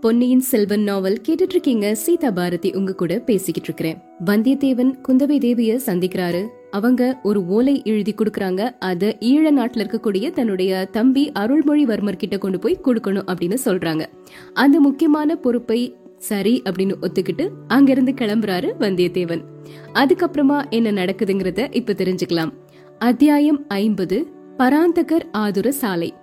பொன்னியின் செல்வன் நாவல் கேட்டுட்டு இருக்கீங்க சீதா பாரதி உங்க கூட பேசிக்கிட்டு இருக்கிறேன் வந்தியத்தேவன் குந்தவை தேவிய சந்திக்கிறாரு. அவங்க ஒரு ஓலை எழுதி கொடுக்கறாங்க. அத ஈழ நாட்டுல இருக்கக்கூடிய தன்னுடைய தம்பி அருள்மொழிவர்மர் கிட்ட கொண்டு போய் கொடுக்கணும் அப்படின்னு சொல்றாங்க. அந்த முக்கியமான பொறுப்பை சரி அப்படின்னு ஒத்துக்கிட்டு அங்கிருந்து கிளம்புறாரு வந்தியத்தேவன். அதுக்கப்புறமா என்ன நடக்குதுங்கிறத இப்ப தெரிஞ்சுக்கலாம். அத்தியாயம் ஐம்பது பராந்தகர் ஆதுர சாலை.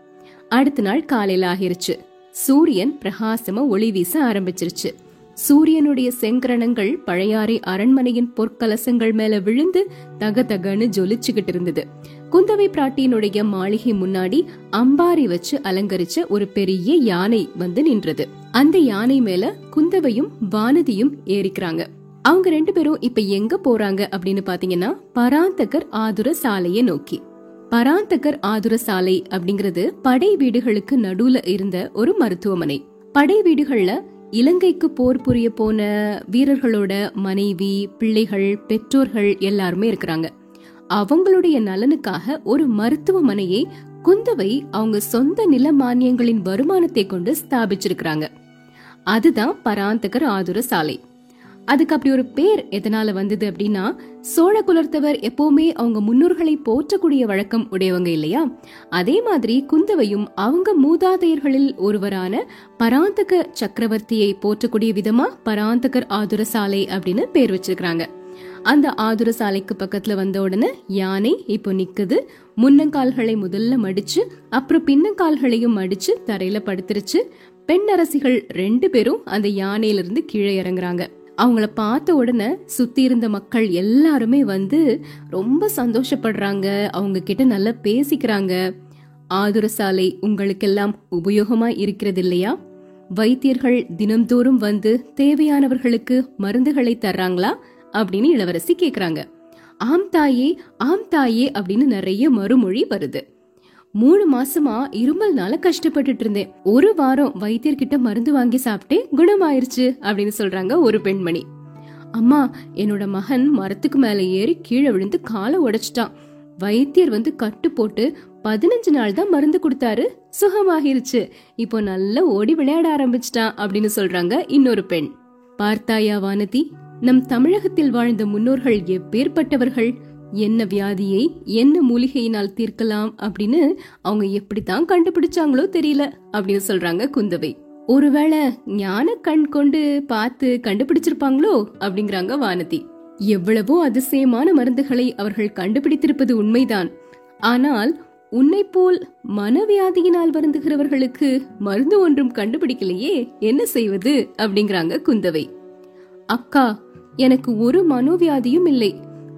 அடுத்த நாள் காலையில ஆகிருச்சு. சூரியன் பிரகாசமா ஒளி வீச ஆரம்பிச்சிருச்சு. சூரியனுடைய செங்கரணங்கள் பழையாறை அரண்மனையின் பொற்கலசங்கள் மேல விழுந்து தக தகன்னு ஜொலிச்சுக்கிட்டு இருந்தது. குந்தவை பிராட்டியினுடைய மாளிகை முன்னாடி அம்பாரி வச்சு அலங்கரிச்ச ஒரு பெரிய யானை வந்து நின்றது. அந்த யானை மேல குந்தவையும் வானதியும் ஏறிக்கிறாங்க. அவங்க ரெண்டு பேரும் இப்ப எங்க போறாங்க அப்படின்னு பாத்தீங்கன்னா பராந்தகர் ஆதுர சாலையை நோக்கி. பராந்தகர் ஆதுர சாலை அப்படிங்கிறது படை வீடுகளுக்கு நடுவுல இருந்த ஒரு மருத்துவமனை. படை வீடுகள்ல இலங்கைக்கு போர் புரிய போன வீரர்களோட மனைவி பிள்ளைகள் பெற்றோர்கள் எல்லாருமே இருக்கிறாங்க. அவங்களுடைய நலனுக்காக ஒரு மருத்துவமனையை குந்தவை அவங்க சொந்த நில மானியங்களின் வருமானத்தை கொண்டு ஸ்தாபிச்சிருக்கிறாங்க. அதுதான் பராந்தகர் ஆதுர சாலை அதுக்கு அப்படி ஒரு பேர் எதனால வந்தது அப்படின்னா சோழ குலர்த்தவர் எப்பவுமே அவங்க முன்னோர்களை போற்றக்கூடிய வழக்கம் உடையவங்க இல்லையா? அதே மாதிரி குந்தவையும் அவங்க மூதாதையர்களில் ஒருவரான பராந்தக சக்கரவர்த்தியை போற்றக்கூடிய விதமா பராந்தகர் ஆதுர சாலை அப்படின்னு பேர் வச்சிருக்கிறாங்க. அந்த ஆதுர சாலைக்கு பக்கத்துல வந்த உடனே யானை இப்போ நிக்குது. முன்னங்கால்களை முதல்ல மடிச்சு அப்புறம் பின்னங்கால்களையும் மடிச்சு தரையில படுத்துருச்சு. பெண் அரசிகள் ரெண்டு பேரும் அந்த யானையிலிருந்து கீழே இறங்குறாங்க. அவங்கள பார்த்த உடனே சுத்தி இருந்த மக்கள் எல்லாருமே வந்து ரொம்ப சந்தோஷப்படுறாங்க. அவங்க கிட்ட நல்லா பேசிக்கிறாங்க. ஆதுர சாலை உங்களுக்கெல்லாம் உபயோகமா இருக்கிறது இல்லையா? வைத்தியர்கள் தினம்தோறும் வந்து தேவையானவர்களுக்கு மருந்துகளை தர்றாங்களா? அப்படின்னு இளவரசி கேக்குறாங்க. ஆம் தாயே ஆம் தாயே அப்படின்னு நிறைய மறுமொழி வருது. மூணு மாசமா இருமல்னால கஷ்டப்பட்டுட்டு இருந்தேன். ஒரு வாரம் வைத்தியர்கிட்ட மருந்து வாங்கி சாப்பிட்டே குணமாயிருச்சு அப்படின்னு சொல்றாங்க ஒரு பெண்மணி. அம்மா என்னோட மகன் மரத்துக்கு மேல ஏறி கீழே விழுந்து காலை உடைச்சிட்டான். வைத்தியர் வந்து கட்டு போட்டு பதினஞ்சு நாள் தான் மருந்து கொடுத்தாரு. சுகமாகிருச்சு. இப்போ நல்லா ஓடி விளையாட ஆரம்பிச்சிட்டான் அப்படின்னு சொல்றாங்க இன்னொரு பெண். பார்த்தாயா வானதி? நம் தமிழகத்தில் வாழ்ந்த முன்னோர்கள் எப்பேற்பட்டவர்கள் என்ன வியாதியை என்ன மூலிகையினால் தீர்க்கலாம் அப்படின்னு அவங்க எப்படித்தான் கண்டுபிடிச்சாங்களோ தெரியல அப்படின்னு சொல்றாங்க குந்தவை. ஒருவேளை ஞான கண் கொண்டு பார்த்து கண்டுபிடிச்சிருப்பாங்களோ அப்படிங்கிறாங்க வானதி. எவ்வளவோ அதிசயமான மருந்துகளை அவர்கள் கண்டுபிடித்திருப்பது உண்மைதான். ஆனால் உன்னை போல் மனவியாதியினால் வருந்துகிறவர்களுக்கு மருந்து ஒன்றும் கண்டுபிடிக்கலையே என்ன செய்வது? அப்படிங்கிறாங்க குந்தவை. அக்கா எனக்கு ஒரு மனோவியாதியும் இல்லை.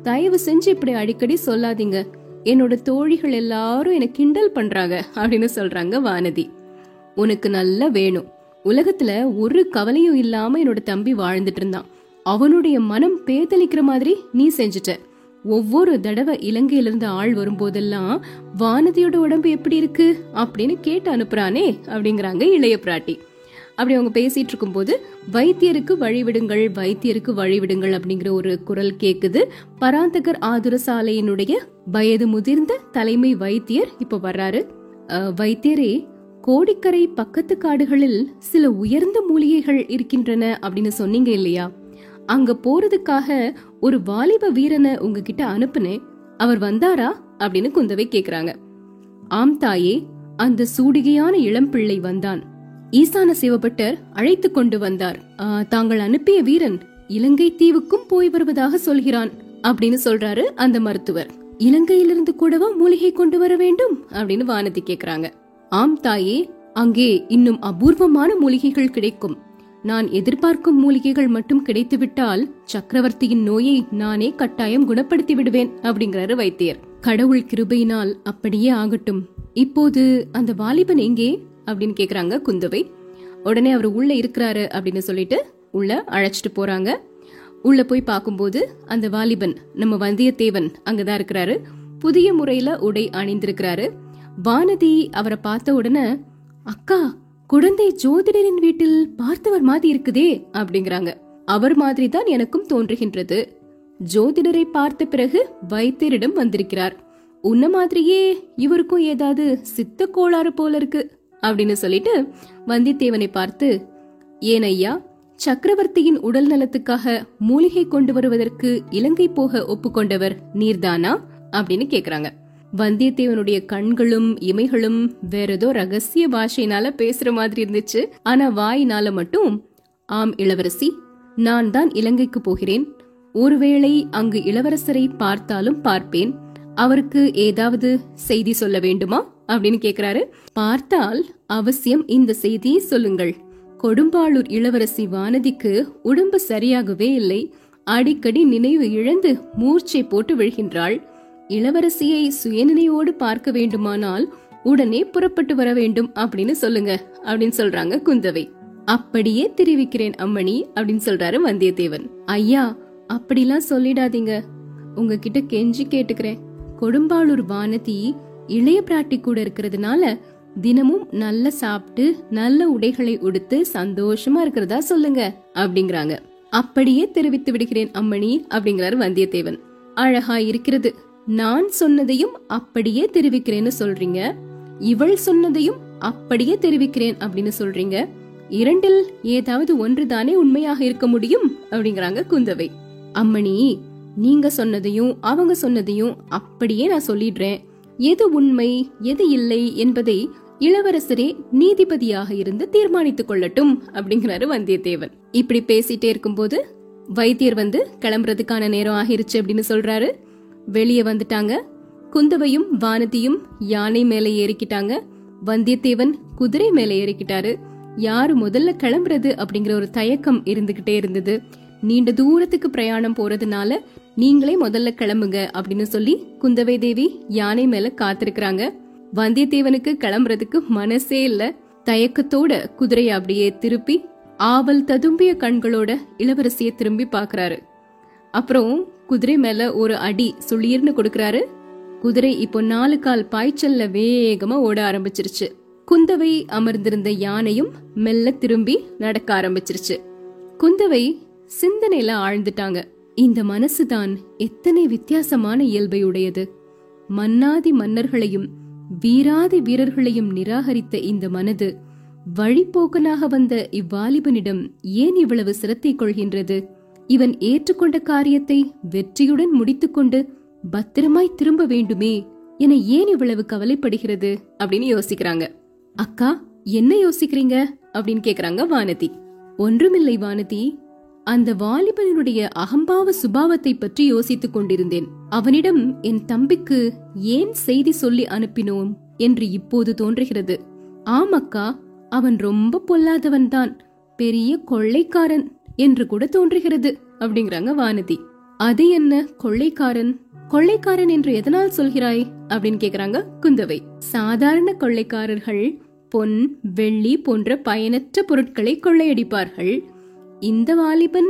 தயவு செஞ்சு இப்படி அடிக்கடி சொல்லாதீங்க. என்னோட தோழிகள் எல்லாரும் என்னை கிண்டல் பண்றாங்க அப்படின்னு சொல்றாங்க வானதி. உனக்கு நல்லா வேணும். உலகத்துல ஒரு கவலையும் இல்லாம என்னோட தம்பி வாழ்ந்துட்டு இருந்தான். அவனுடைய மனம் பேதலிக்கிற மாதிரி நீ செஞ்சுட்ட. ஒவ்வொரு தடவை இலங்கையிலிருந்து ஆள் வரும்போதெல்லாம் வானதியோட உடம்பு எப்படி இருக்கு அப்படின்னு கேட்டு அனுப்புறானே அப்படிங்கிறாங்க இளைய பிராட்டி. அப்படி அவங்க பேசிட்டு இருக்கும்போது வைத்தியருக்கு வழிவிடுங்கள் வைத்தியருக்கு வழிவிடுங்கள் அப்படிங்கிற ஒரு குரல் கேக்குது. பராந்தகர் ஆதுர சாலையினுடைய வயது முதிர்ந்த தலைமை வைத்தியர் இப்ப வர்றாரு. வைத்தியரே கோடிக்கரை பக்கத்து காடுகளில் சில உயர்ந்த மூலிகைகள் இருக்கின்றன அப்படின்னு சொன்னீங்க இல்லையா? அங்க போறதுக்காக ஒரு வாலிப வீரனை உங்ககிட்ட அனுப்புனேன். அவர் வந்தாரா? அப்படின்னு குந்தவை கேக்குறாங்க. ஆம் தாயே அந்த சூடிகையான இளம்பிள்ளை வந்தான். ஈசான சிவபட்டர் அழைத்து கொண்டு வந்தார். தாங்கள் அனுப்பிய வீரன் இலங்கை தீவுக்கும் போய் வருவதாக சொல்கிறான் அப்படின்னு சொல்றாரு அந்த மருத்துவர். இலங்கையிலிருந்து கூடவா மூலிகை கொண்டு வர வேண்டும்? அப்படின்னு வானதி கேக்குறாங்க. ஆம் தாயே அங்கே இன்னும் அபூர்வமான மூலிகைகள் கிடைக்கும். நான் எதிர்பார்க்கும் மூலிகைகள் மட்டும் கிடைத்துவிட்டால் சக்கரவர்த்தியின் நோயை நானே கட்டாயம் குணப்படுத்தி விடுவேன் அப்படிங்கிறாரு வைத்தியர். கடவுள் கிருபையினால் அப்படியே ஆகட்டும். இப்போது அந்த வாலிபன் எங்கே? அப்படின்னு கேக்குறாங்க குந்தவை. உடனே அவர் உள்ள இருக்கிறாரு அப்படின்னு சொல்லிட்டு உள்ள அழைச்சிட்டு போறாங்க. உள்ள போய் பார்க்கும்போது அந்த வாலிபன் நம்ம வந்தியத்தேவன் அங்கதான் இருக்கிறாரு. புதிய முறையில உடை அணிந்திருக்கிறாரு. வானதி அவரை பார்த்த உடனே அக்கா குழந்தை ஜோதிடரின் வீட்டில் பார்த்தவர் மாதிரி இருக்குதே அப்படிங்கிறாங்க. அவர் மாதிரி தான் எனக்கும் தோன்றுகின்றது. ஜோதிடரை பார்த்த பிறகு வைத்தியரிடம் வந்திருக்கிறார். உன்ன மாதிரியே இவருக்கும் ஏதாவது சித்த கோளாறு போல இருக்கு. அப்படின்னு சொல்லிட்டு வந்தித்தேவனை பார்த்து ஏன் ஐயா சக்கரவர்த்தியின் உடல் நலத்துக்காக மூலிகை கொண்டு வருவதற்கு இலங்கை போக ஒப்புக்கொண்டவர் நீர்தானா? அப்படின்னு கேக்குறாங்க. வந்தியத்தேவனுடைய கண்களும் இமைகளும் வேற ஏதோ ரகசிய பாஷையினால பேசுற மாதிரி இருந்துச்சு. ஆனா வாயினால மட்டும் ஆம் இளவரசி நான் தான் இலங்கைக்கு போகிறேன். ஒருவேளை அங்கு இளவரசரை பார்த்தாலும் பார்ப்பேன். அவருக்கு ஏதாவது செய்தி சொல்ல வேண்டுமா? அப்படின்னு கேக்குறாரு. பார்த்தால் அவசியம் இந்த செய்தியை சொல்லுங்கள். கொடும்பாளூர் இளவரசி வானதிக்கு உடம்பு சரியாகவே இல்லை. அடிக்கடி நினைவு இழந்து மூர்ச்சை போட்டு விழுகின்றாள். இளவரசியை சுயநினைவோடு பார்க்க வேண்டுமானால் உடனே புறப்பட்டு வர வேண்டும் அப்படின்னு சொல்லுங்க அப்படின்னு சொல்றாங்க குந்தவை. அப்படியே தெரிவிக்கிறேன் அம்மணி அப்படின்னு சொல்றாரு வந்தியத்தேவன். ஐயா அப்படிலாம் சொல்லிடாதீங்க. உங்ககிட்ட கெஞ்சி கேட்டுக்கிறேன். கொடும்பாளூர் வானதி இளைய பிராட்டி கூட இருக்கிறதுனால தினமும் நல்ல சாப்பிட்டு நல்ல உடைகளை உடுத்து சந்தோஷமா இருக்கிறதா சொல்லுங்க அப்படிங்கிறாங்க. அப்படியே தெரிவித்து விடுகிறேன் அம்மணி அப்படிங்கிறார் வந்தியத்தேவன். அழகா இருக்கிறது. நான் சொன்னதையும் அப்படியே தெரிவிக்கிறேன்னு சொல்றீங்க. இவள் சொன்னதையும் அப்படியே தெரிவிக்கிறேன் அப்படின்னு சொல்றீங்க. இரண்டில் ஏதாவது ஒன்றுதானே உண்மையாக இருக்க முடியும் அப்படிங்கறாங்க குந்தவை. அம்மணி நீங்க சொன்னதையும் அவங்க சொன்னதையும் அப்படியே நான் சொல்லிடுறேன். எது உண்மை எது இல்லை என்பதை இளவரசரே நீதிபதியாக இருந்து தீர்மானித்துக் கொள்ளட்டும் அப்படிங்கிறாரு வந்தியத்தேவன். இப்படி பேசிட்டே இருக்கும்போது வைத்தியர் வந்து கிளம்புறதுக்கான நேரம் ஆகிருச்சு அப்படின்னு சொல்றாரு. வெளியே வந்துட்டாங்க. குந்தவையும் வானதியும் யானை மேல ஏறிக்கிட்டாங்க. வந்தியத்தேவன் குதிரை மேல ஏறிக்கிட்டாரு. யாரு முதல்ல கிளம்புறது அப்படிங்கிற ஒரு தயக்கம் இருந்துகிட்டே இருந்தது. நீண்ட தூரத்துக்கு பிரயாணம் போறதுனால நீங்களே முதல்ல கிளம்புங்க அப்படின்னு சொல்லி குந்தவை தேவி யானை மேல காத்திருக்கிறாங்க. வந்தியத்தேவனுக்கு கிளம்புறதுக்கு மனசே இல்ல. தயக்கத்தோட குதிரையை அப்படியே திருப்பி ஆவல் ததும்பிய கண்களோட இளவரசிய திரும்பி பாக்குறாரு அப்புறம் குதிரை மேல ஒரு அடி சுளீர்னு கொடுக்கறாரு. குதிரை இப்போ நாலு கால் பாய்ச்சல்ல வேகமா ஓட ஆரம்பிச்சிருச்சு. குந்தவை அமர்ந்திருந்த யானையும் மெல்ல திரும்பி நடக்க ஆரம்பிச்சிருச்சு. குந்தவை சிந்தனையில ஆழ்ந்துட்டாங்க. இந்த மனசுதான் எத்தனை வித்தியாசமான இயல்பை உடையது மன்னாதி மன்னர்களையும் வீராதி வீரர்களையும் நிராகரித்த இந்த மனது வழிபோக்கனாக வந்த இவ்வாலிபனிடம் ஏன் இவ்வளவு சிரத்தை கொள்கின்றது? இவன் ஏற்றுக்கொண்ட காரியத்தை வெற்றியுடன் முடித்துக்கொண்டு பத்திரமாய் திரும்ப வேண்டுமே என ஏன் இவ்வளவு கவலைப்படுகிறது? அப்படின்னு யோசிக்கிறாங்க. அக்கா என்ன யோசிக்கிறீங்க? அப்படின்னு கேக்குறாங்க வானதி. ஒன்றுமில்லை வானதி அந்த வாலிபனுடைய அகம்பாவ சுபாவத்தை பற்றி யோசித்துக் கொண்டிருந்தேன். அவனிடம் என் தம்பிக்கு ஏன் செய்தி சொல்லி அனுப்பினோம்? என்று இப்போது தோன்றுகிறது. ஆமக்கா அவன் ரொம்ப பொல்லாதவன் தான் பெரிய கொள்ளைக்காரன் என்று கூட தோன்றுகிறது அப்படிங்கிறாங்க வானதி. அது என்ன கொள்ளைக்காரன்? கொள்ளைக்காரன் என்று எதனால் சொல்கிறாய்? அப்படின்னு கேக்குறாங்க குந்தவை. சாதாரண கொள்ளைக்காரர்கள் பொன் வெள்ளி போன்ற பயனற்ற பொருட்களை கொள்ளையடிப்பார்கள். இந்த வாலிபன்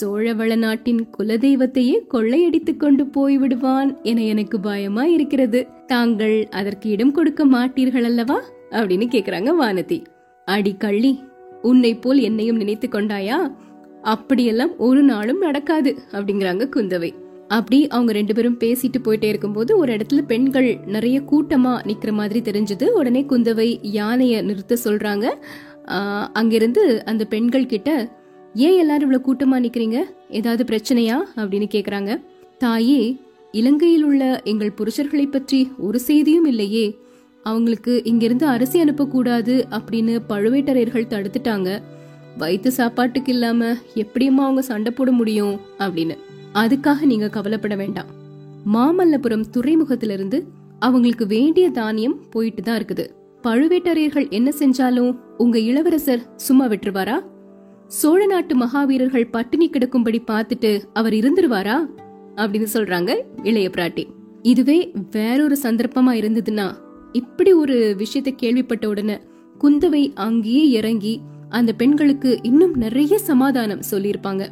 சோழவள நாட்டின் குலதெய்வத்தையே கொள்ளையடித்துக் கொண்டு போய் விடுவான் என எனக்கு பயமா இருக்கிறது தாங்கள் அதற்கு இடம் கொடுக்க மாட்டீர்கள் அல்லவா அப்படின்னு கேக்குறாங்க வானதி. அடி கள்ளி உன்னை போல் என்னையும் நினைத்து கொண்டாயா? அப்படியெல்லாம் ஒரு நாளும் நடக்காது அப்படிங்கிறாங்க குந்தவை. அப்படி அவங்க ரெண்டு பேரும் பேசிட்டு போயிட்டே இருக்கும்போது ஒரு இடத்துல பெண்கள் நிறைய கூட்டமா நிக்கிற மாதிரி தெரிஞ்சது. உடனே குந்தவை யானைய நிறுத்த சொல்றாங்க. அங்கிருந்து அந்த பெண்கள் கிட்ட ஏன் எல்லாரும் இவ்வளவு கூட்டமா நிக்கிறீங்க? ஏதாவது பிரச்சனையா? அப்படின்னு கேக்குறாங்க. தாயே இலங்கையில் உள்ள எங்கள் புருஷர்களை பற்றி ஒரு செய்தியும் இல்லையே. அவங்களுக்கு இங்கிருந்து அரிசி அனுப்பக்கூடாது அப்படின்னு பழுவேட்டரையர்கள் தடுத்துட்டாங்க. வயிற்று சாப்பாட்டுக்கு இல்லாம எப்படியுமா அவங்க சண்டை போட முடியும்? அப்படின்னு. அதுக்காக நீங்க கவலைப்பட வேண்டாம். மாமல்லபுரம் துறைமுகத்திலிருந்து அவங்களுக்கு வேண்டிய தானியம் போயிட்டு தான் இருக்குது. பழுவேட்டரையர்கள் என்ன செஞ்சாலும் உங்க இளவரசர் சும்மா விட்டுருவாரா? சோழ நாட்டு மகாவீரர்கள் பட்டினி கிடக்கும்படி பார்த்துட்டு அவர் இருந்துருவாரா? அப்படின்னு சொல்றாங்க இளைய பிராட்டி. இதுவே வேறொரு சந்தர்ப்பமா இருந்ததுன்னா இப்படி ஒரு விஷயத்தை கேள்விப்பட்ட உடனே குந்தவை அங்கேயே இறங்கி அந்த பெண்களுக்கு இன்னும் நிறைய சமாதானம் சொல்லியிருப்பாங்க.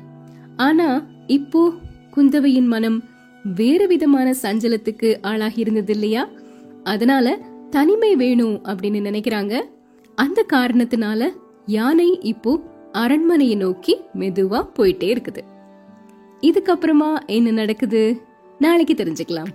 ஆனா இப்போ குந்தவையின் மனம் வேறு விதமான சஞ்சலத்துக்கு ஆளாகி இருந்தது இல்லையா? அதனால தனிமை வேணும் அப்படின்னு நினைக்கிறாங்க. அந்த காரணத்தினால யானை இப்போ அரண்மனையை நோக்கி மெதுவா போயிட்டே இருக்குது. இதுக்கப்புறமா என்ன நடக்குது? நாளைக்கு தெரிஞ்சுக்கலாம்.